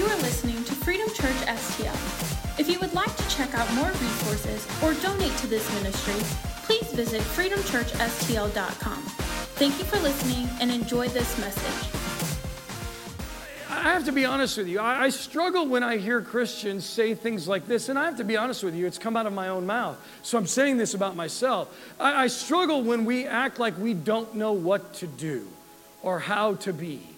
You are listening to Freedom Church STL. If you would like to check out more resources or donate to this ministry, please visit freedomchurchstl.com. Thank you for listening and enjoy this message. I have to be honest with you. I, struggle when I hear Christians say things like this, and I have to be honest with you, it's come out of my own mouth. So I'm saying this about myself. I struggle when we act like we don't know what to do or how to be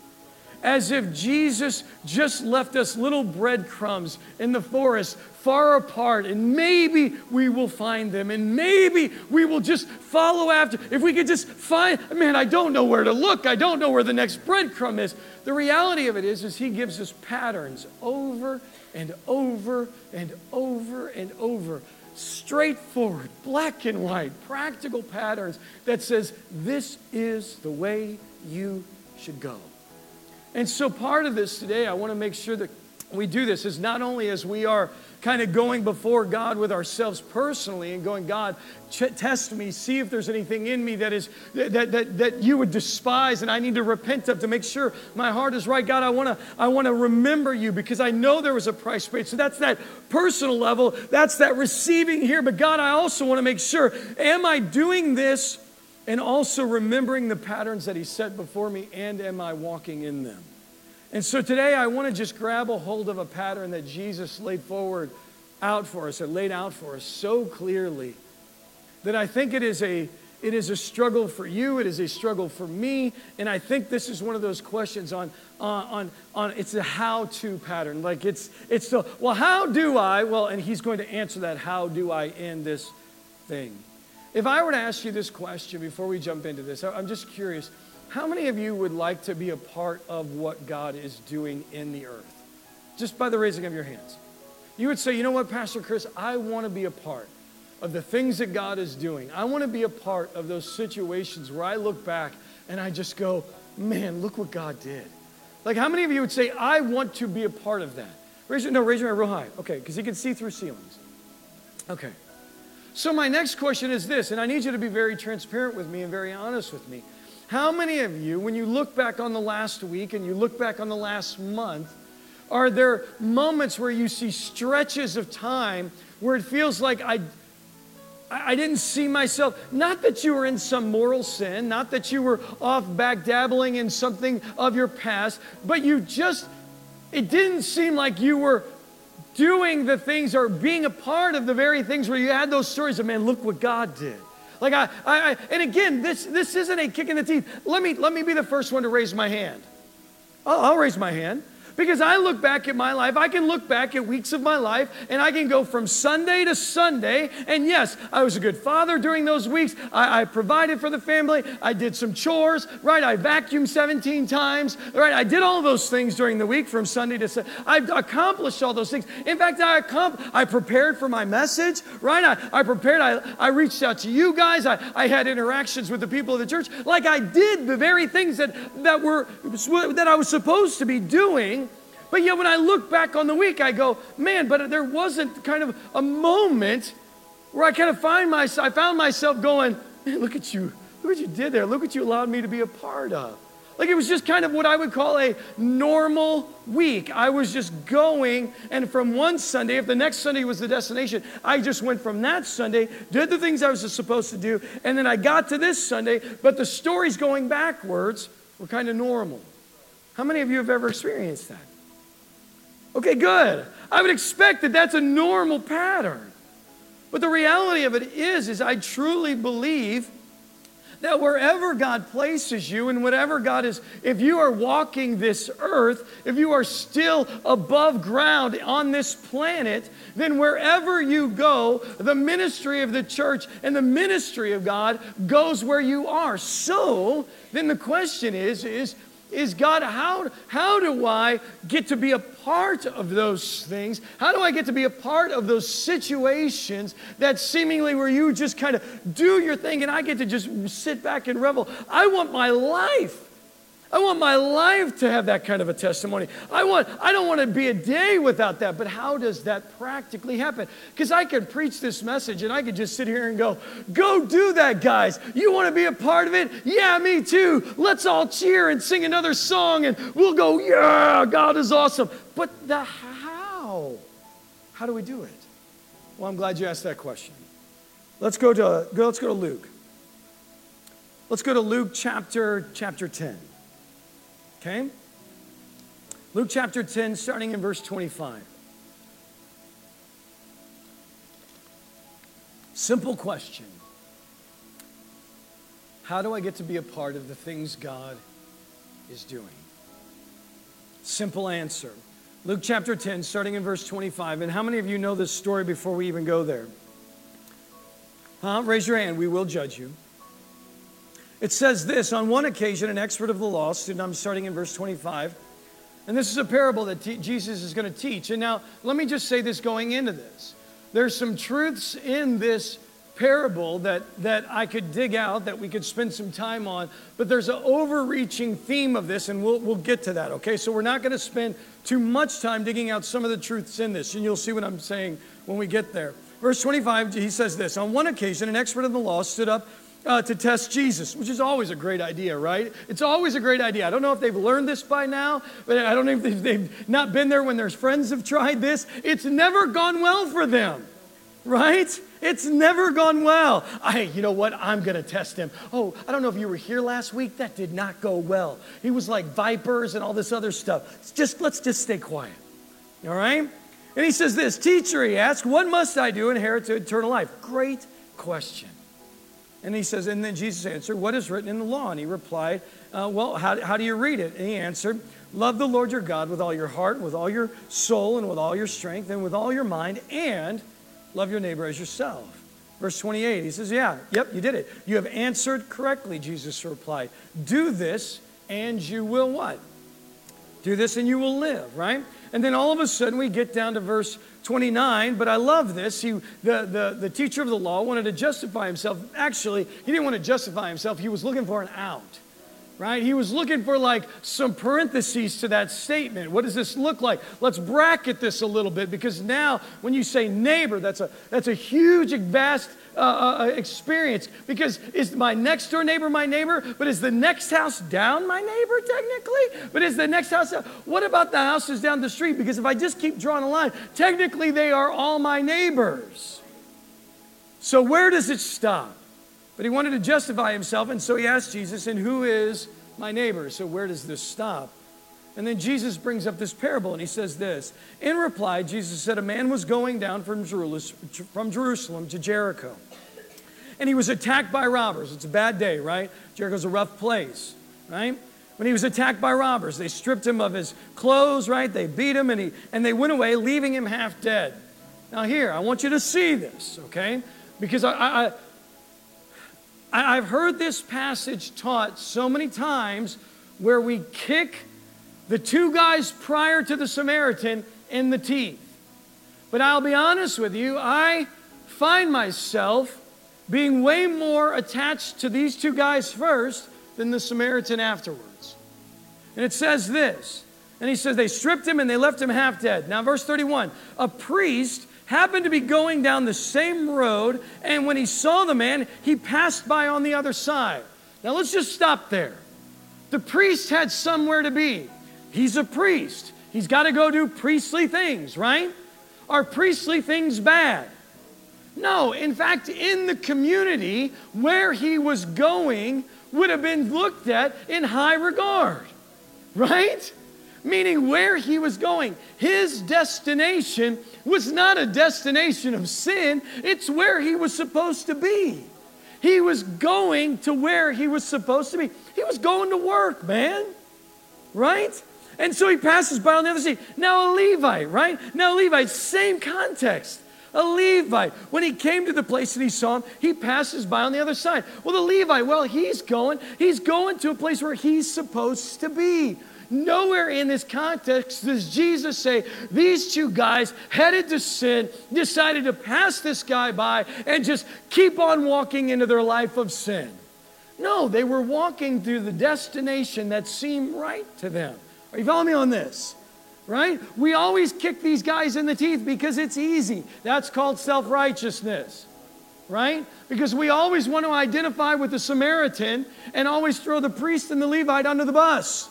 as if Jesus just left us little breadcrumbs in the forest far apart, and maybe we will find them, and maybe we will just follow after. If we could just find, man, I don't know where to look, I don't know where the next breadcrumb is. The reality of it is, is He gives us patterns over and over and over and over. Straightforward, black and white, practical patterns that says this is the way you should go. And so, part of this today, I want to make sure that we do this is not only as we are kind of going before God with ourselves personally and going, God, ch- test me, see if there's anything in me that is that, that, that you would despise and I need to repent of to make sure my heart is right. God, I want to I want to remember you because I know there was a price paid. So that's that personal level. That's that receiving here. But God, I also want to make sure, am I doing this and also remembering the patterns that He set before me, and am I walking in them? And so today I want to just grab a hold of a pattern that Jesus laid forward out for us, or laid out for us so clearly that I think it is a it is a struggle for you. It is a struggle for me. And I think this is one of those questions on, on, on, on it's a how to pattern. Like it's, it's the, well, how do I? Well, and he's going to answer that, how do I end this thing? If I were to ask you this question before we jump into this, I'm just curious. How many of you would like to be a part of what God is doing in the earth? Just by the raising of your hands. You would say, you know what, Pastor Chris, I want to be a part of the things that God is doing. I want to be a part of those situations where I look back and I just go, man, look what God did. Like, how many of you would say, I want to be a part of that? Raise your, no, raise your hand real high. Okay, because he can see through ceilings. Okay. So, my next question is this, and I need you to be very transparent with me and very honest with me. How many of you, when you look back on the last week and you look back on the last month, are there moments where you see stretches of time where it feels like I, I didn't see myself, not that you were in some moral sin, not that you were off back dabbling in something of your past, but you just, it didn't seem like you were doing the things or being a part of the very things where you had those stories of, man, look what God did. Like I, I, I, and again, this, this isn't a kick in the teeth. Let me, let me be the first one to raise my hand. I'll, I'll raise my hand. Because I look back at my life, I can look back at weeks of my life, and I can go from Sunday to Sunday. And yes, I was a good father during those weeks. I, I provided for the family. I did some chores, right? I vacuumed 17 times, right? I did all those things during the week from Sunday to Sunday. I accomplished all those things. In fact, I, I prepared for my message, right? I, I prepared, I, I reached out to you guys. I, I had interactions with the people of the church. Like I did the very things that, that, were, that I was supposed to be doing but yet, when I look back on the week, I go, man, but there wasn't kind of a moment where I kind of find myself, I found myself going, man, look at you. Look what you did there. Look what you allowed me to be a part of. Like it was just kind of what I would call a normal week. I was just going, and from one Sunday, if the next Sunday was the destination, I just went from that Sunday, did the things I was supposed to do, and then I got to this Sunday, but the stories going backwards were kind of normal. How many of you have ever experienced that? Okay, good. I would expect that that's a normal pattern. But the reality of it is is I truly believe that wherever God places you and whatever God is, if you are walking this earth, if you are still above ground on this planet, then wherever you go, the ministry of the church and the ministry of God goes where you are. So then the question is, is is God, how, how do I get to be a part of those things? How do I get to be a part of those situations that seemingly where you just kind of do your thing and I get to just sit back and revel? I want my life. I want my life to have that kind of a testimony. I want I don't want to be a day without that. But how does that practically happen? Because I could preach this message and I could just sit here and go, "Go do that, guys. You want to be a part of it? Yeah, me too. Let's all cheer and sing another song and we'll go, "Yeah, God is awesome." But the how? How do we do it? Well, I'm glad you asked that question. Let's go to let's go to Luke. Let's go to Luke chapter chapter 10. Okay? Luke chapter 10, starting in verse 25. Simple question How do I get to be a part of the things God is doing? Simple answer. Luke chapter 10, starting in verse 25. And how many of you know this story before we even go there? Huh? Raise your hand. We will judge you. It says this On one occasion, an expert of the law stood, I'm starting in verse 25, and this is a parable that Jesus is going to teach. And now, let me just say this going into this. There's some truths in this parable that, that I could dig out, that we could spend some time on, but there's an overreaching theme of this, and we'll, we'll get to that, okay? So we're not going to spend too much time digging out some of the truths in this, and you'll see what I'm saying when we get there. Verse 25, he says this On one occasion, an expert of the law stood up uh, to test Jesus, which is always a great idea, right? It's always a great idea. I don't know if they've learned this by now, but I don't know if they've, not been there when their friends have tried this. It's never gone well for them, right? It's never gone well. I, you know what? I'm going to test him. Oh, I don't know if you were here last week. That did not go well. He was like vipers and all this other stuff. It's just let's just stay quiet. All right? And he says this, teacher, he asked, what must I do to inherit eternal life? Great question. And he says, and then Jesus answered, What is written in the law? And he replied, uh, Well, how, how do you read it? And he answered, Love the Lord your God with all your heart, with all your soul, and with all your strength, and with all your mind, and love your neighbor as yourself. Verse 28, he says, Yeah, yep, you did it. You have answered correctly, Jesus replied. Do this, and you will what? Do this, and you will live, right? And then all of a sudden we get down to verse 29, but I love this. He, the, the, the teacher of the law wanted to justify himself. Actually, he didn't want to justify himself, he was looking for an out. Right? He was looking for like some parentheses to that statement. What does this look like? Let's bracket this a little bit because now when you say neighbor, that's a, that's a huge, vast uh, uh, uh, experience because is my next door neighbor my neighbor? But is the next house down my neighbor technically? But is the next house, what about the houses down the street? Because if I just keep drawing a line, technically they are all my neighbors. So where does it stop? But he wanted to justify himself, and so he asked Jesus, And who is my neighbor? So where does this stop? And then Jesus brings up this parable and he says this. In reply, Jesus said, A man was going down from Jerusalem, to Jericho. And he was attacked by robbers. It's a bad day, right? Jericho's a rough place, right? When he was attacked by robbers, they stripped him of his clothes, right? They beat him and, he, and they went away, leaving him half dead. Now, here, I want you to see this, okay? Because I, I, I've heard this passage taught so many times where we kick the two guys prior to the Samaritan in the teeth. But I'll be honest with you, I find myself being way more attached to these two guys first than the Samaritan afterwards. And it says this. And he says, They stripped him and they left him half dead. Now, verse 31 A priest happened to be going down the same road, and when he saw the man, he passed by on the other side. Now, let's just stop there. The priest had somewhere to be. He's a priest. He's got to go do priestly things, right? Are priestly things bad? No, in fact, in the community where he was going would have been looked at in high regard, right? Meaning, where he was going, his destination was not a destination of sin, it's where he was supposed to be. He was going to where he was supposed to be. He was going to work, man, right? And so he passes by on the other side. Now, a Levite, right? Now, a Levite, same context. A Levite, when he came to the place and he saw him, he passes by on the other side. Well, the Levite, well, he's going, he's going to a place where he's supposed to be. Nowhere in this context does Jesus say these two guys headed to sin, decided to pass this guy by, and just keep on walking into their life of sin. No, they were walking through the destination that seemed right to them. Are you following me on this? Right? We always kick these guys in the teeth because it's easy. That's called self righteousness. Right? Because we always want to identify with the Samaritan and always throw the priest and the Levite under the bus.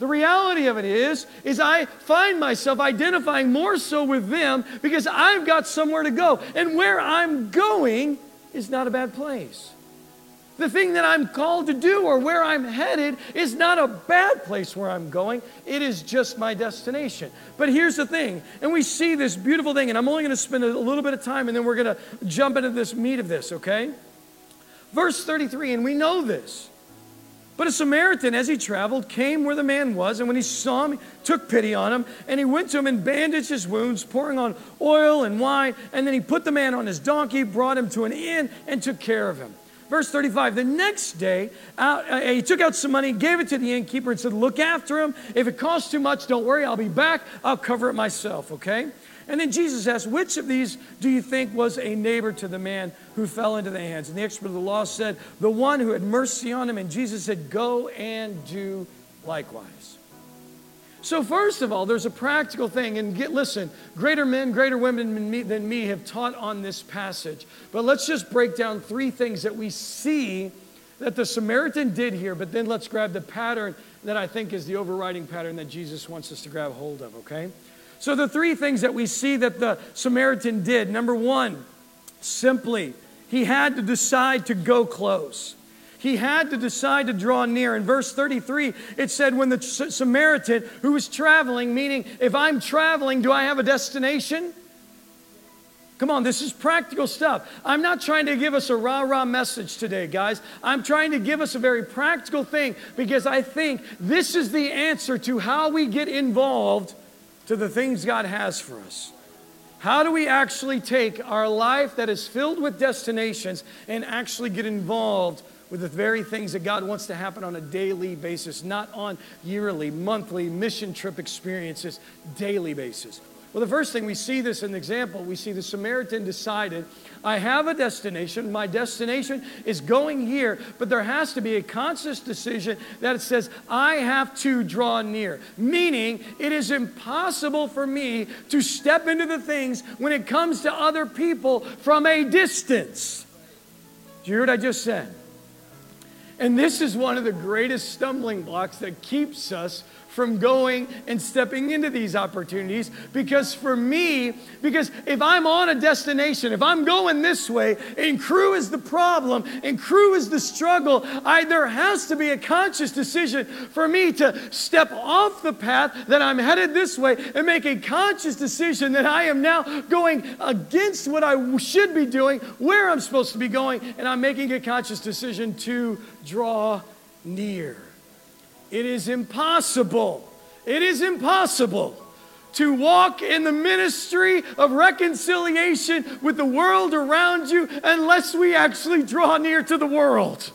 The reality of it is, is I find myself identifying more so with them because I've got somewhere to go. And where I'm going is not a bad place. The thing that I'm called to do or where I'm headed is not a bad place where I'm going. It is just my destination. But here's the thing, and we see this beautiful thing, and I'm only going to spend a little bit of time and then we're going to jump into this meat of this, okay? Verse 33, and we know this. But a Samaritan, as he traveled, came where the man was, and when he saw him, he took pity on him, and he went to him and bandaged his wounds, pouring on oil and wine, and then he put the man on his donkey, brought him to an inn, and took care of him. Verse 35, the next day, out, uh, he took out some money, gave it to the innkeeper, and said, Look after him. If it costs too much, don't worry, I'll be back. I'll cover it myself, okay? And then Jesus asked, Which of these do you think was a neighbor to the man who fell into the hands? And the expert of the law said, The one who had mercy on him. And Jesus said, Go and do likewise. So, first of all, there's a practical thing. And get, listen, greater men, greater women than me, than me have taught on this passage. But let's just break down three things that we see that the Samaritan did here. But then let's grab the pattern that I think is the overriding pattern that Jesus wants us to grab hold of, okay? So, the three things that we see that the Samaritan did number one, simply, he had to decide to go close. He had to decide to draw near. In verse 33, it said, When the Samaritan who was traveling, meaning, if I'm traveling, do I have a destination? Come on, this is practical stuff. I'm not trying to give us a rah rah message today, guys. I'm trying to give us a very practical thing because I think this is the answer to how we get involved to the things God has for us. How do we actually take our life that is filled with destinations and actually get involved with the very things that God wants to happen on a daily basis, not on yearly, monthly, mission trip experiences, daily basis? Well, the first thing we see this in the example, we see the Samaritan decided, I have a destination. My destination is going here, but there has to be a conscious decision that it says, I have to draw near. Meaning, it is impossible for me to step into the things when it comes to other people from a distance. Do you hear what I just said? And this is one of the greatest stumbling blocks that keeps us from going and stepping into these opportunities. Because for me, because if I'm on a destination, if I'm going this way, and crew is the problem, and crew is the struggle, I, there has to be a conscious decision for me to step off the path that I'm headed this way and make a conscious decision that I am now going against what I should be doing, where I'm supposed to be going, and I'm making a conscious decision to draw near. It is impossible. It is impossible to walk in the ministry of reconciliation with the world around you unless we actually draw near to the world.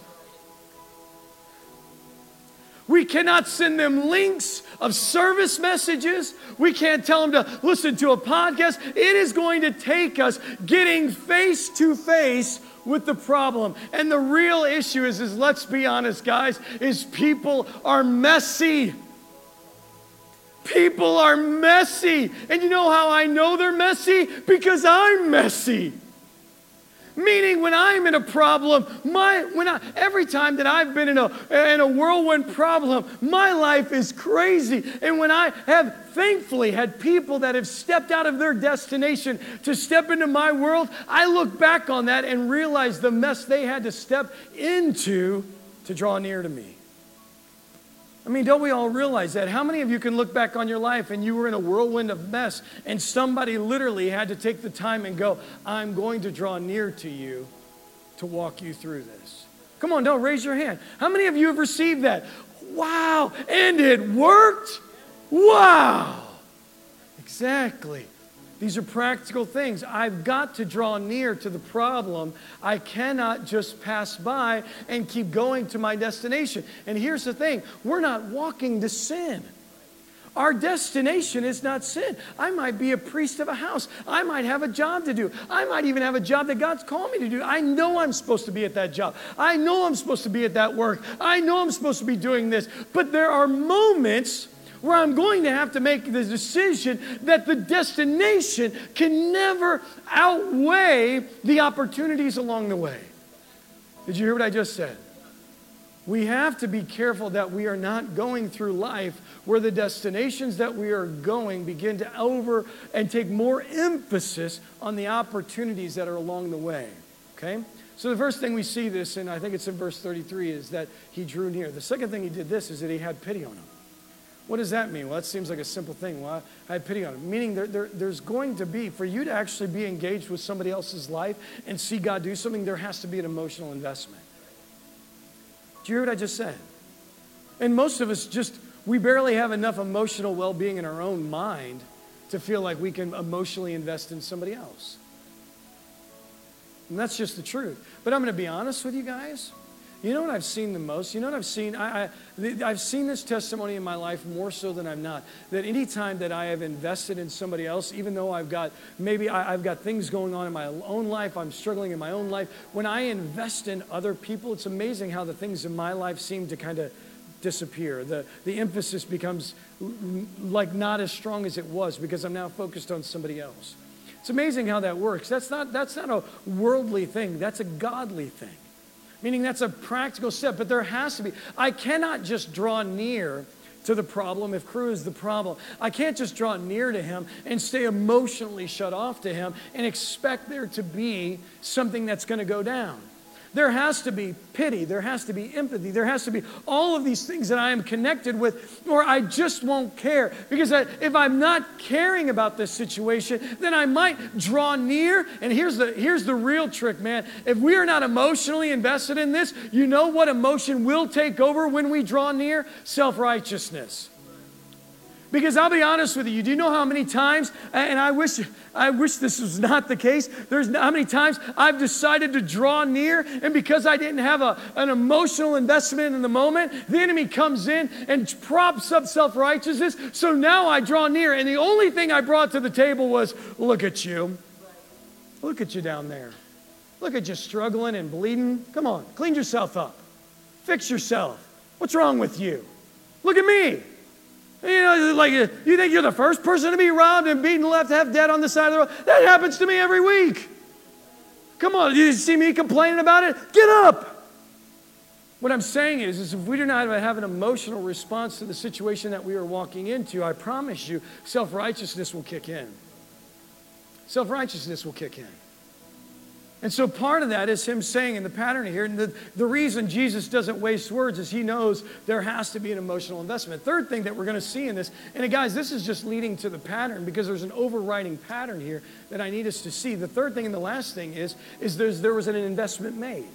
We cannot send them links of service messages. We can't tell them to listen to a podcast. It is going to take us getting face to face with the problem. And the real issue is, is let's be honest, guys, is people are messy. People are messy. And you know how I know they're messy? Because I'm messy. Meaning, when I'm in a problem, my when I every time that I've been in a in a whirlwind problem, my life is crazy. And when I have thankfully had people that have stepped out of their destination to step into my world, I look back on that and realize the mess they had to step into to draw near to me. I mean, don't we all realize that? How many of you can look back on your life and you were in a whirlwind of mess and somebody literally had to take the time and go, I'm going to draw near to you to walk you through this? Come on, don't raise your hand. How many of you have received that? Wow, and it worked? Wow. Exactly. These are practical things. I've got to draw near to the problem. I cannot just pass by and keep going to my destination. And here's the thing we're not walking to sin. Our destination is not sin. I might be a priest of a house. I might have a job to do. I might even have a job that God's called me to do. I know I'm supposed to be at that job. I know I'm supposed to be at that work. I know I'm supposed to be doing this. But there are moments where I'm going to have to make the decision that the destination can never outweigh the opportunities along the way. Did you hear what I just said? We have to be careful that we are not going through life where the destinations that we are going begin to over and take more emphasis on the opportunities that are along the way. Okay? So the first thing we see this, and I think it's in verse 33, is that he drew near. The second thing he did this is that he had pity on him. What does that mean? Well, that seems like a simple thing. Well, I had pity on him. Meaning there, there, there's going to be, for you to actually be engaged with somebody else's life and see God do something, there has to be an emotional investment. Do you hear what I just said? And most of us just, we barely have enough emotional well being in our own mind to feel like we can emotionally invest in somebody else. And that's just the truth. But I'm going to be honest with you guys. You know what I've seen the most? You know what I've seen? I, I, have seen this testimony in my life more so than I'm not. That anytime that I have invested in somebody else, even though I've got maybe I, I've got things going on in my own life, I'm struggling in my own life, when I invest in other people, it's amazing how the things in my life seem to kind of disappear. The, the emphasis becomes like not as strong as it was because I'm now focused on somebody else. It's amazing how that works. That's not, that's not a worldly thing, that's a godly thing meaning that's a practical step, but there has to be. I cannot just draw near to the problem if crew is the problem. I can't just draw near to him and stay emotionally shut off to him and expect there to be something that's going to go down. There has to be pity. There has to be empathy. There has to be all of these things that I am connected with, or I just won't care. Because I, if I'm not caring about this situation, then I might draw near. And here's the, here's the real trick, man. If we are not emotionally invested in this, you know what emotion will take over when we draw near? Self righteousness. Because I'll be honest with you, do you know how many times, and I wish, I wish this was not the case, there's how many times I've decided to draw near, and because I didn't have a, an emotional investment in the moment, the enemy comes in and props up self righteousness. So now I draw near, and the only thing I brought to the table was look at you. Look at you down there. Look at you struggling and bleeding. Come on, clean yourself up. Fix yourself. What's wrong with you? Look at me. You know, like you think you're the first person to be robbed and beaten left half dead on the side of the road? That happens to me every week. Come on, you see me complaining about it? Get up. What I'm saying is, is if we do not have an emotional response to the situation that we are walking into, I promise you, self righteousness will kick in. Self righteousness will kick in. And so part of that is him saying in the pattern here, and the, the reason Jesus doesn't waste words is he knows there has to be an emotional investment. Third thing that we're going to see in this, and guys, this is just leading to the pattern because there's an overriding pattern here that I need us to see. The third thing and the last thing is, is there was an investment made.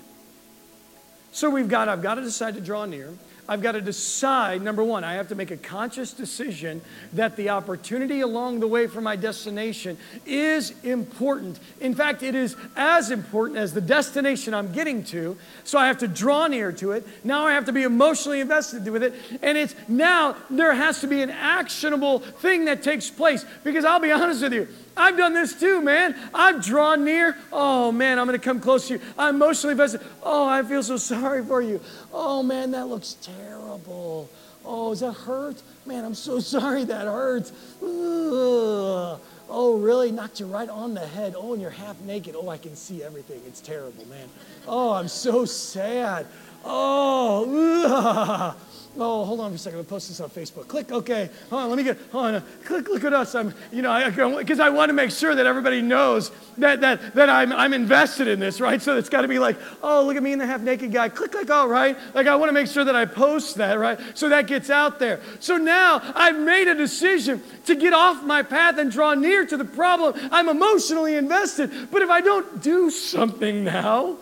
So we've got, I've got to decide to draw near. I've got to decide, number one, I have to make a conscious decision that the opportunity along the way for my destination is important. In fact, it is as important as the destination I'm getting to. So I have to draw near to it. Now I have to be emotionally invested with it. And it's now there has to be an actionable thing that takes place. Because I'll be honest with you, I've done this too, man. I've drawn near. Oh, man, I'm going to come close to you. I'm emotionally invested. Oh, I feel so sorry for you. Oh, man, that looks terrible. Oh, does that hurt? Man, I'm so sorry that hurts. Ugh. Oh, really? Knocked you right on the head. Oh, and you're half naked. Oh, I can see everything. It's terrible, man. Oh, I'm so sad. Oh, ugh. Oh, hold on for a second. I'll post this on Facebook. Click, okay. Hold on, let me get, hold on. Click, look at us. I'm, you know, because I, I, want to make sure that everybody knows that, that, that I'm, I'm invested in this, right? So it's got to be like, oh, look at me and the half naked guy. Click, click, all right. Like, I want to make sure that I post that, right? So that gets out there. So now I've made a decision to get off my path and draw near to the problem. I'm emotionally invested. But if I don't do something now,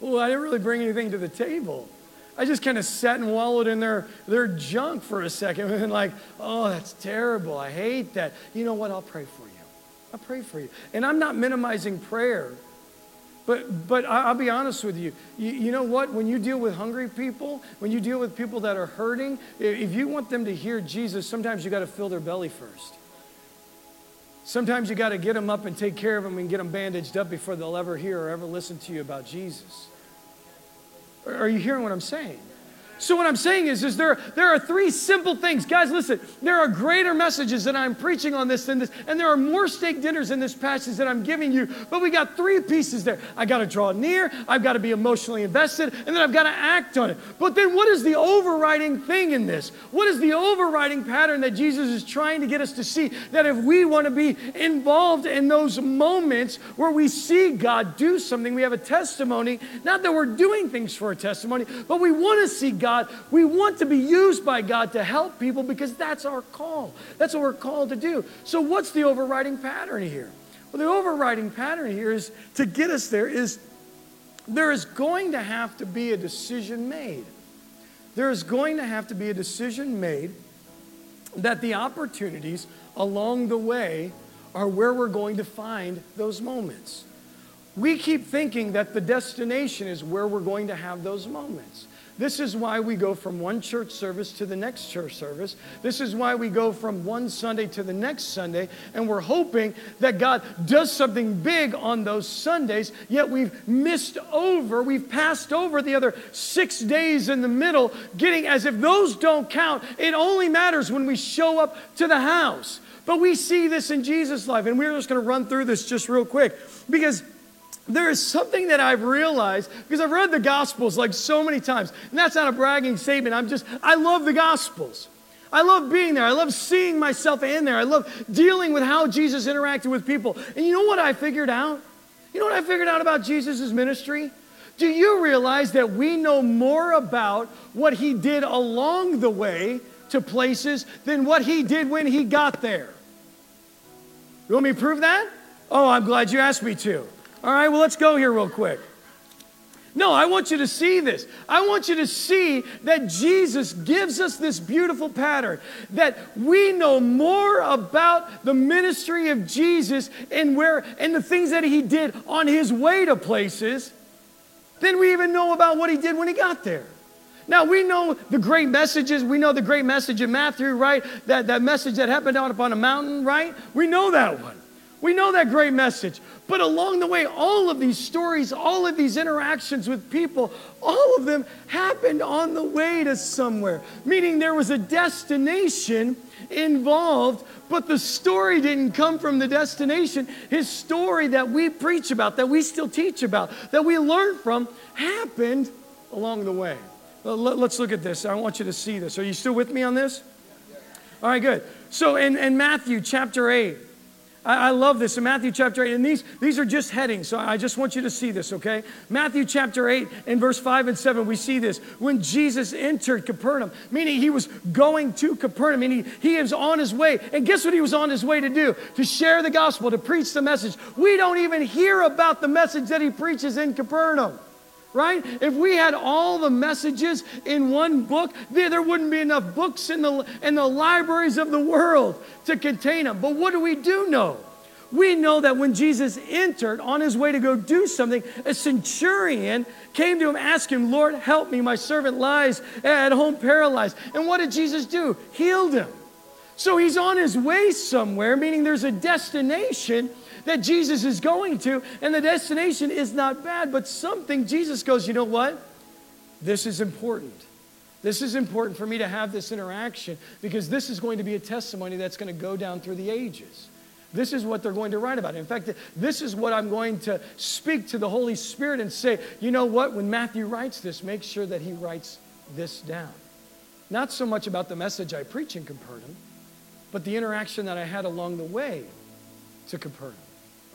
well, I didn't really bring anything to the table. I just kind of sat and wallowed in their, their junk for a second and like, oh, that's terrible. I hate that. You know what? I'll pray for you. I'll pray for you. And I'm not minimizing prayer. But, but I'll be honest with you. you. You know what? When you deal with hungry people, when you deal with people that are hurting, if you want them to hear Jesus, sometimes you got to fill their belly first. Sometimes you got to get them up and take care of them and get them bandaged up before they'll ever hear or ever listen to you about Jesus. Are you hearing what I'm saying? So what I'm saying is, is there, there are three simple things. Guys, listen, there are greater messages that I'm preaching on this than this, and there are more steak dinners in this passage that I'm giving you, but we got three pieces there. I got to draw near, I've got to be emotionally invested, and then I've got to act on it. But then what is the overriding thing in this? What is the overriding pattern that Jesus is trying to get us to see? That if we want to be involved in those moments where we see God do something, we have a testimony, not that we're doing things for a testimony, but we want to see God God. We want to be used by God to help people because that's our call. That's what we're called to do. So, what's the overriding pattern here? Well, the overriding pattern here is to get us there is there is going to have to be a decision made. There is going to have to be a decision made that the opportunities along the way are where we're going to find those moments. We keep thinking that the destination is where we're going to have those moments. This is why we go from one church service to the next church service. This is why we go from one Sunday to the next Sunday, and we're hoping that God does something big on those Sundays, yet we've missed over, we've passed over the other six days in the middle, getting as if those don't count. It only matters when we show up to the house. But we see this in Jesus' life, and we're just going to run through this just real quick because there is something that I've realized because I've read the Gospels like so many times, and that's not a bragging statement. I'm just, I love the Gospels. I love being there. I love seeing myself in there. I love dealing with how Jesus interacted with people. And you know what I figured out? You know what I figured out about Jesus' ministry? Do you realize that we know more about what he did along the way to places than what he did when he got there? You want me to prove that? Oh, I'm glad you asked me to. All right, well, let's go here real quick. No, I want you to see this. I want you to see that Jesus gives us this beautiful pattern that we know more about the ministry of Jesus and where and the things that he did on his way to places than we even know about what he did when he got there. Now we know the great messages. We know the great message in Matthew, right? That, that message that happened out upon a mountain, right? We know that one. We know that great message. But along the way, all of these stories, all of these interactions with people, all of them happened on the way to somewhere, meaning there was a destination involved, but the story didn't come from the destination. His story that we preach about, that we still teach about, that we learn from, happened along the way. Let's look at this. I want you to see this. Are you still with me on this? All right, good. So in, in Matthew chapter 8, I, I love this in Matthew chapter 8. And these, these are just headings, so I just want you to see this, okay? Matthew chapter 8 and verse 5 and 7, we see this. When Jesus entered Capernaum, meaning he was going to Capernaum, meaning he, was on his way. And guess what he was on his way to do? To share the gospel, to preach the message. We don't even hear about the message that he preaches in Capernaum right? If we had all the messages in one book, there, wouldn't be enough books in the, in the libraries of the world to contain them. But what do we do know? We know that when Jesus entered on his way to go do something, a centurion came to him, asked him, Lord, help me. My servant lies at home paralyzed. And what did Jesus do? Healed him. So he's on his way somewhere, meaning there's a destination that Jesus is going to, and the destination is not bad, but something Jesus goes, you know what? This is important. This is important for me to have this interaction because this is going to be a testimony that's going to go down through the ages. This is what they're going to write about. In fact, this is what I'm going to speak to the Holy Spirit and say, you know what? When Matthew writes this, make sure that he writes this down. Not so much about the message I preach in Capernaum, but the interaction that I had along the way to Capernaum.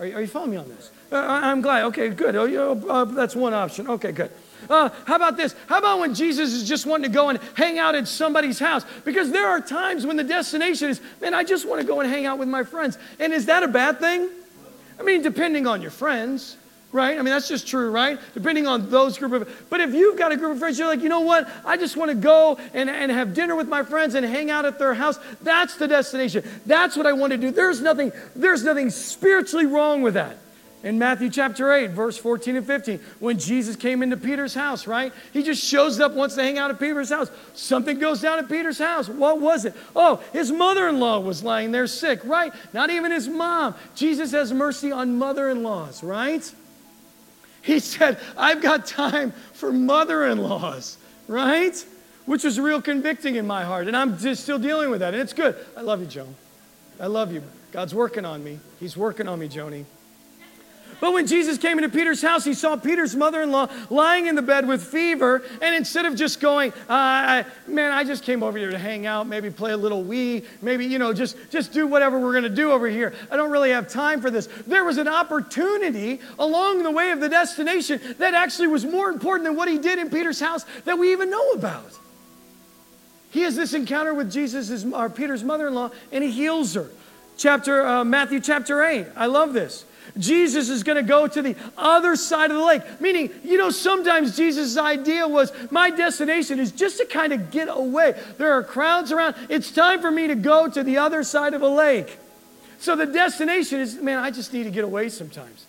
Are you, are you following me on this? Uh, I'm glad. Okay, good. Oh, uh, that's one option. Okay, good. Uh, how about this? How about when Jesus is just wanting to go and hang out at somebody's house? Because there are times when the destination is, man, I just want to go and hang out with my friends. And is that a bad thing? I mean, depending on your friends right? I mean, that's just true, right? Depending on those group of, but if you've got a group of friends, you're like, you know what? I just want to go and, and have dinner with my friends and hang out at their house. That's the destination. That's what I want to do. There's nothing, there's nothing spiritually wrong with that. In Matthew chapter 8, verse 14 and 15, when Jesus came into Peter's house, right? He just shows up, wants to hang out at Peter's house. Something goes down at Peter's house. What was it? Oh, his mother in law was lying there sick, right? Not even his mom. Jesus has mercy on mother in laws, right? He said, I've got time for mother in laws, right? Which was real convicting in my heart. And I'm just still dealing with that. And it's good. I love you, Joan. I love you. God's working on me. He's working on me, Joni. But when Jesus came into Peter's house, he saw Peter's mother in law lying in the bed with fever. And instead of just going, uh, man, I just came over here to hang out, maybe play a little Wii, maybe, you know, just, just do whatever we're going to do over here. I don't really have time for this. There was an opportunity along the way of the destination that actually was more important than what he did in Peter's house that we even know about. He has this encounter with Jesus, or Peter's mother in law, and he heals her. Chapter, uh, Matthew chapter 8. I love this. Jesus is going to go to the other side of the lake. Meaning, you know, sometimes Jesus' idea was my destination is just to kind of get away. There are crowds around. It's time for me to go to the other side of a lake. So the destination is, man, I just need to get away sometimes.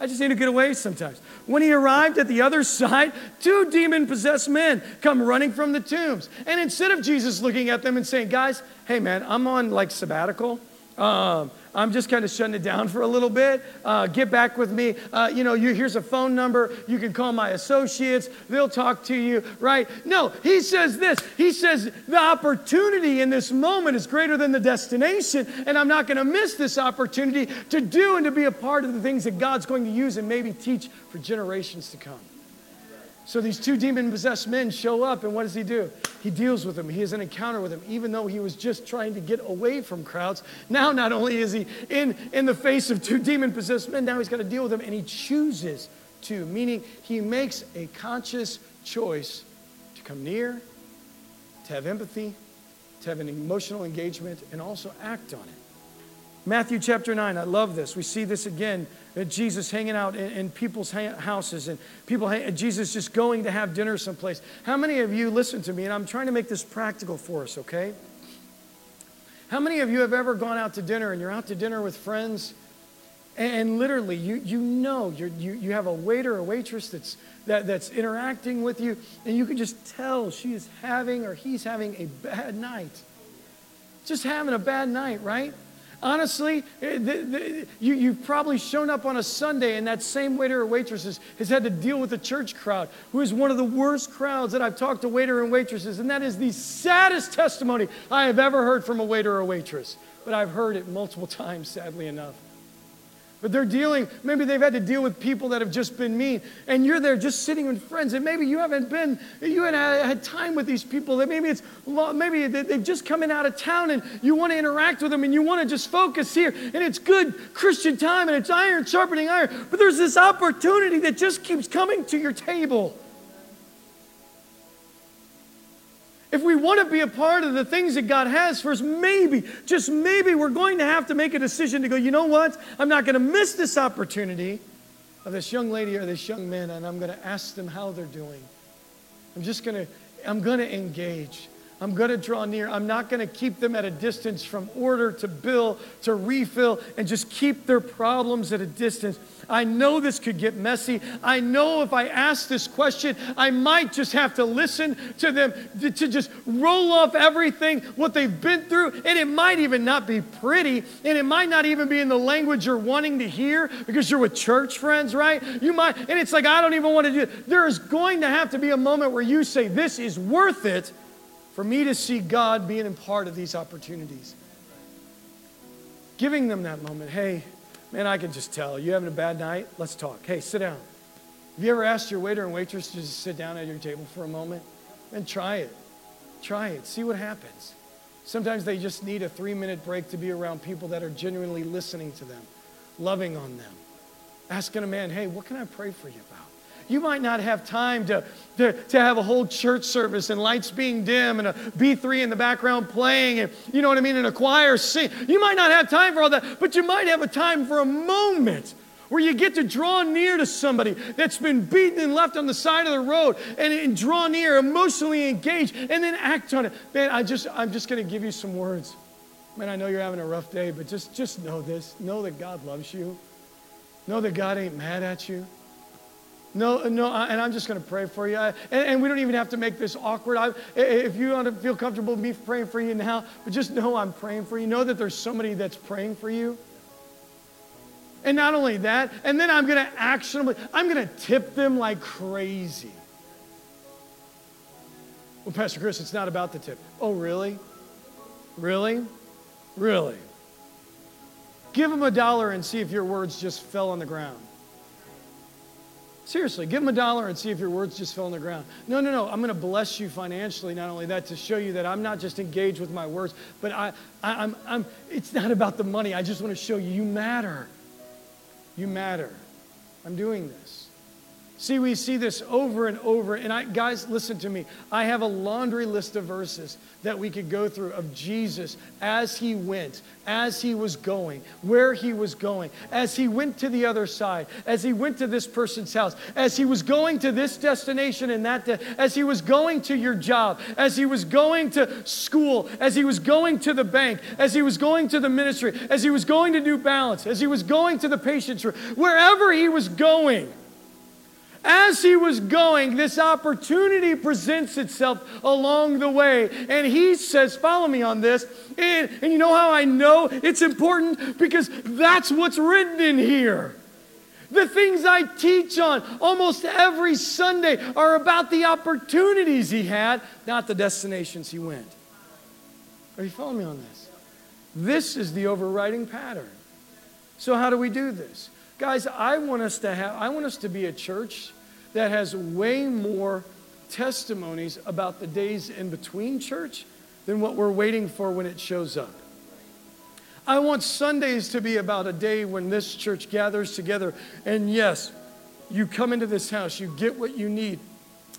I just need to get away sometimes. When he arrived at the other side, two demon possessed men come running from the tombs. And instead of Jesus looking at them and saying, guys, hey man, I'm on like sabbatical. Um, I'm just kind of shutting it down for a little bit. Uh, get back with me. Uh, you know, you, here's a phone number. You can call my associates. They'll talk to you, right? No, he says this. He says the opportunity in this moment is greater than the destination, and I'm not going to miss this opportunity to do and to be a part of the things that God's going to use and maybe teach for generations to come. So these two demon possessed men show up, and what does he do? He deals with them. He has an encounter with them, even though he was just trying to get away from crowds. Now, not only is he in, in the face of two demon possessed men, now he's got to deal with them, and he chooses to, meaning he makes a conscious choice to come near, to have empathy, to have an emotional engagement, and also act on it. Matthew chapter 9, I love this. We see this again Jesus hanging out in, in people's ha- houses and people, Jesus just going to have dinner someplace. How many of you, listen to me, and I'm trying to make this practical for us, okay? How many of you have ever gone out to dinner and you're out to dinner with friends and literally you, you know you you, have a waiter or waitress that's, that, that's interacting with you and you can just tell she is having or he's having a bad night. Just having a bad night, right? Honestly, eh, the, the, you, you've probably shown up on a Sunday and that same waiter or waitress has, has had to deal with a church crowd who is one of the worst crowds that I've talked to waiter and waitresses. And that is the saddest testimony I have ever heard from a waiter or waitress. But I've heard it multiple times, sadly enough. But they're dealing, maybe they've had to deal with people that have just been mean. And you're there just sitting with friends. And maybe you haven't been, you haven't had time with these people. That maybe it's, maybe they've just come in out of town and you want to interact with them and you want to just focus here. And it's good Christian time and it's iron sharpening iron. But there's this opportunity that just keeps coming to your table. If we want to be a part of the things that God has for us, maybe, just maybe, we're going to have to make a decision to go, you know what? I'm not going to miss this opportunity of this young lady or this young man, and I'm going to ask them how they're doing. I'm just going to, I'm going to engage. I'm going to draw near. I'm not going to keep them at a distance from order to bill to refill and just keep their problems at a distance. I know this could get messy. I know if I ask this question, I might just have to listen to them to, just roll off everything, what they've been through, and it might even not be pretty, and it might not even be in the language you're wanting to hear because you're with church friends, right? You might, and it's like, I don't even want to do it. There is going to have to be a moment where you say, This is worth it for me to see God being a part of these opportunities. Giving them that moment, hey, Man, I can just tell. You having a bad night? Let's talk. Hey, sit down. Have you ever asked your waiter and waitress to just sit down at your table for a moment? And try it. Try it. See what happens. Sometimes they just need a three minute break to be around people that are genuinely listening to them, loving on them. Asking a man, hey, what can I pray for you about? You might not have time to, to, to have a whole church service and lights being dim and a B3 in the background playing and, you know what I mean, and a choir sing. You might not have time for all that, but you might have a time for a moment where you get to draw near to somebody that's been beaten and left on the side of the road and, and draw near, emotionally engage, and then act on it. Man, I just, I'm just going to give you some words. Man, I know you're having a rough day, but just, just know this. Know that God loves you. Know that God ain't mad at you. No, no, and I'm just going to pray for you. and, and, we don't even have to make this awkward. I, if you want to feel comfortable me praying for you now, but just know I'm praying for you. Know that there's somebody that's praying for you. And not only that, and then I'm going to actionably, I'm going to tip them like crazy. Well, Pastor Chris, it's not about the tip. Oh, really? Really? Really? Give them a dollar and see if your words just fell on the ground. Seriously, give them a dollar and see if your words just fell on the ground. No, no, no. I'm going to bless you financially. Not only that, to show you that I'm not just engaged with my words, but I, I, I'm, I'm, it's not about the money. I just want to show you you matter. You matter. I'm doing this. See, we see this over and over. And I, guys, listen to me. I have a laundry list of verses that we could go through of Jesus as he went, as he was going, where he was going, as he went to the other side, as he went to this person's house, as he was going to this destination and that, de- as he was going to your job, as he was going to school, as he was going to the bank, as he was going to the ministry, as he was going to New Balance, as he was going to the patient's room, wherever he was going as he was going, this opportunity presents itself along the way. And he says, Follow me on this. And, and you know how I know it's important? Because that's what's written in here. The things I teach on almost every Sunday are about the opportunities he had, not the destinations he went. Are you following me on this? This is the overriding pattern. So, how do we do this? Guys, I want us to have, I want us to be a church that has way more testimonies about the days in between church than what we're waiting for when it shows up. I want Sundays to be about a day when this church gathers together. And yes, you come into this house, you get what you need.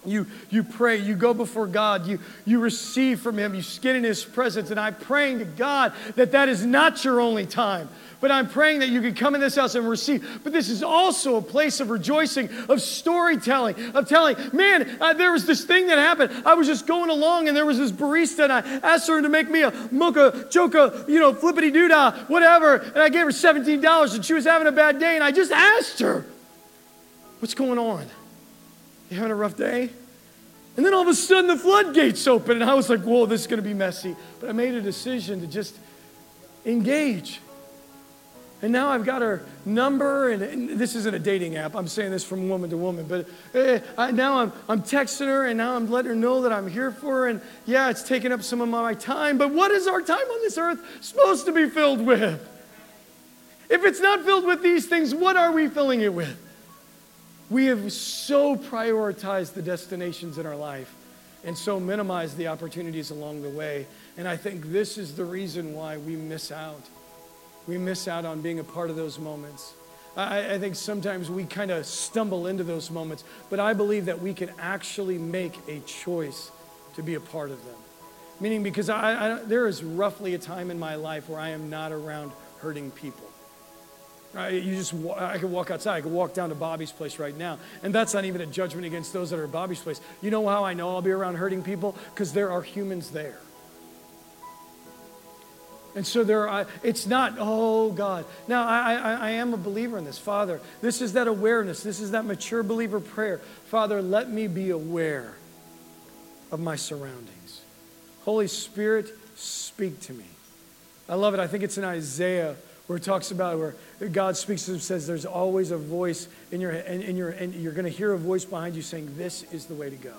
You, you pray, you go before God, you, you receive from Him, you get in His presence. And I'm praying to God that that is not your only time, but I'm praying that you can come in this house and receive. But this is also a place of rejoicing, of storytelling, of telling, man, uh, there was this thing that happened. I was just going along and there was this barista and I asked her to make me a mocha, choca, you know, flippity doodah, whatever. And I gave her $17 and she was having a bad day. And I just asked her, what's going on? You having a rough day? And then all of a sudden the floodgates open and I was like, whoa, this is going to be messy. But I made a decision to just engage. And now I've got her number, and, and, this isn't a dating app. I'm saying this from woman to woman, but eh, I, now I'm, I'm texting her, and now I'm letting her know that I'm here for her. And yeah, it's taking up some of my time, but what is our time on this earth supposed to be filled with? If it's not filled with these things, what are we filling it with? We have so prioritized the destinations in our life and so minimized the opportunities along the way. And I think this is the reason why we miss out we miss out on being a part of those moments. I, I think sometimes we kind of stumble into those moments, but I believe that we can actually make a choice to be a part of them. Meaning, because I, I, there is roughly a time in my life where I am not around hurting people. Right? You just, I could walk outside. I could walk down to Bobby's place right now. And that's not even a judgment against those that are at Bobby's place. You know how I know I'll be around hurting people? Because there are humans there. And so there are, it's not, oh God. Now, I, I, I am a believer in this. Father, this is that awareness. This is that mature believer prayer. Father, let me be aware of my surroundings. Holy Spirit, speak to me. I love it. I think it's in Isaiah where it talks about where God speaks to him, says there's always a voice in your, and, in your, and you're going to hear a voice behind you saying, this is the way to go.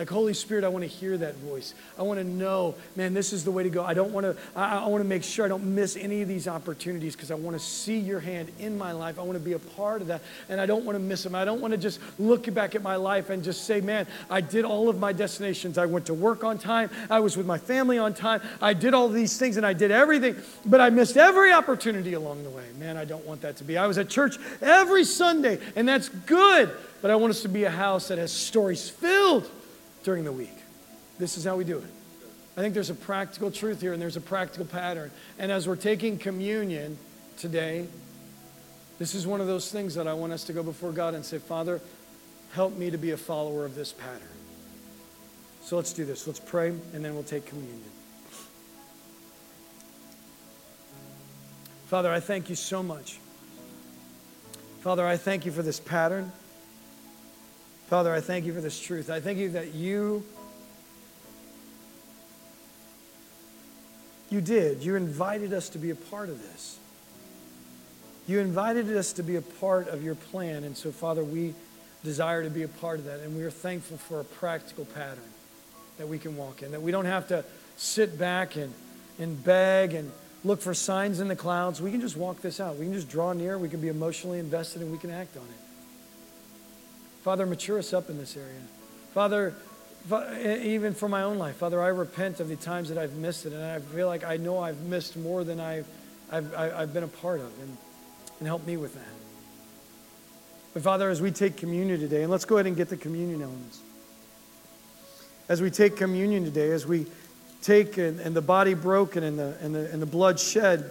Like, Holy Spirit, I want to hear that voice. I want to know, man, this is the way to go. I don't want to, I, I want to make sure I don't miss any of these opportunities because I want to see your hand in my life. I want to be a part of that, and I don't want to miss them. I don't want to just look back at my life and just say, man, I did all of my destinations. I went to work on time. I was with my family on time. I did all these things and I did everything, but I missed every opportunity along the way. Man, I don't want that to be. I was at church every Sunday, and that's good, but I want us to be a house that has stories filled during the week. This is how we do it. I think there's a practical truth here and there's a practical pattern. And as we're taking communion today, this is one of those things that I want us to go before God and say, Father, help me to be a follower of this pattern. So let's do this. Let's pray and then we'll take communion. Father, I thank you so much Father, I thank you for this pattern. Father, I thank you for this truth. I thank you that you you did. You invited us to be a part of this. You invited us to be a part of your plan. And so, Father, we desire to be a part of that. And we are thankful for a practical pattern that we can walk in, that we don't have to sit back and, and beg and look for signs in the clouds. We can just walk this out. We can just draw near. We can be emotionally invested and we can act on it. Father, mature us up in this area. Father, even for my own life, Father, I repent of the times that I've missed it, and I feel like I know I've missed more than I've, I've, I've been a part of, and, and help me with that. But Father, as we take communion today, and let's go ahead and get the communion elements. As we take communion today, as we take and, and the body broken and the, and, the, and the blood shed,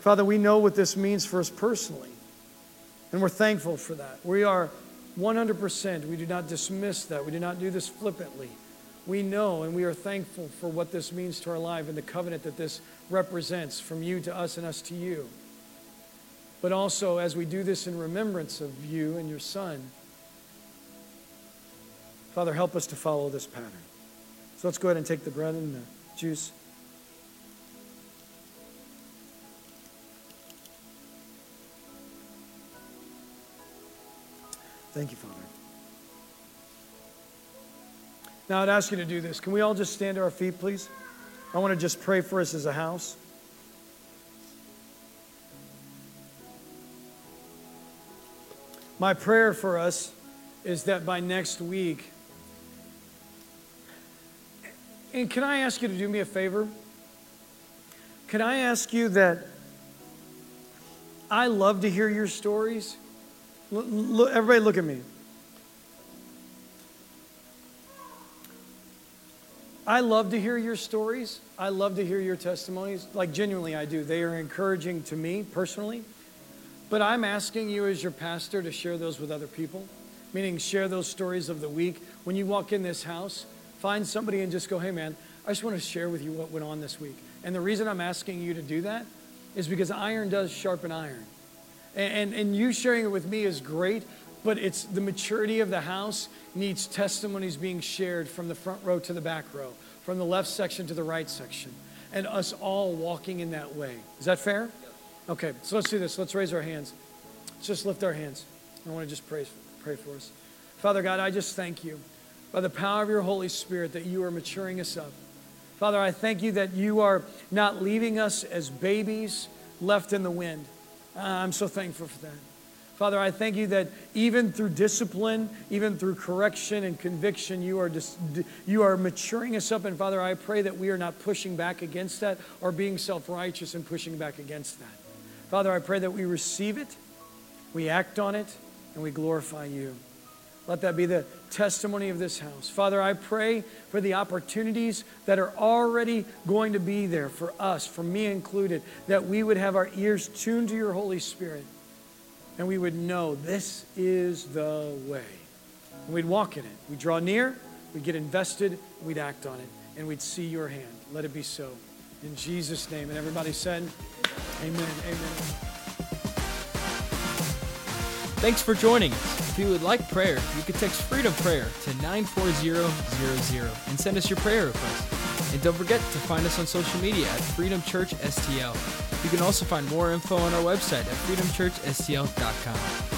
Father, we know what this means for us personally. And we're thankful for that. We are 100%. We do not dismiss that. We do not do this flippantly. We know and we are thankful for what this means to our life and the covenant that this represents from you to us and us to you. But also, as we do this in remembrance of you and your Son, Father, help us to follow this pattern. So let's go ahead and take the bread and the juice. Thank you, Father. Now, I'd ask you to do this. Can we all just stand to our feet, please? I want to just pray for us as a house. My prayer for us is that by next week, and can I ask you to do me a favor? Can I ask you that I love to hear your stories? Look, everybody, look at me. I love to hear your stories. I love to hear your testimonies. Like, genuinely, I do. They are encouraging to me personally. But I'm asking you, as your pastor, to share those with other people, meaning share those stories of the week. When you walk in this house, find somebody and just go, hey, man, I just want to share with you what went on this week. And the reason I'm asking you to do that is because iron does sharpen iron. And, and, you sharing it with me is great, but it's the maturity of the house needs testimonies being shared from the front row to the back row, from the left section to the right section, and us all walking in that way. Is that fair? Okay, so let's do this. Let's raise our hands. Let's just lift our hands. I want to just pray, pray for us. Father God, I just thank you by the power of your Holy Spirit that you are maturing us up. Father, I thank you that you are not leaving us as babies left in the wind. Uh, I'm so thankful for that. Father, I thank you that even through discipline, even through correction and conviction, you are, dis- you are maturing us up. And Father, I pray that we are not pushing back against that or being self righteous and pushing back against that. Father, I pray that we receive it, we act on it, and we glorify you. Let that be the testimony of this house. Father, I pray for the opportunities that are already going to be there for us, for me included, that we would have our ears tuned to your Holy Spirit and we would know this is the way. And we'd walk in it. We'd draw near, we'd get invested, we'd act on it, and we'd see your hand. Let it be so. In Jesus' name. And everybody said, Amen. Amen. Thanks for joining us. If you would like prayer, you can text Freedom Prayer to 94000 and send us your prayer request. And don't forget to find us on social media at Freedom Church STL. You can also find more info on our website at freedomchurchstl.com.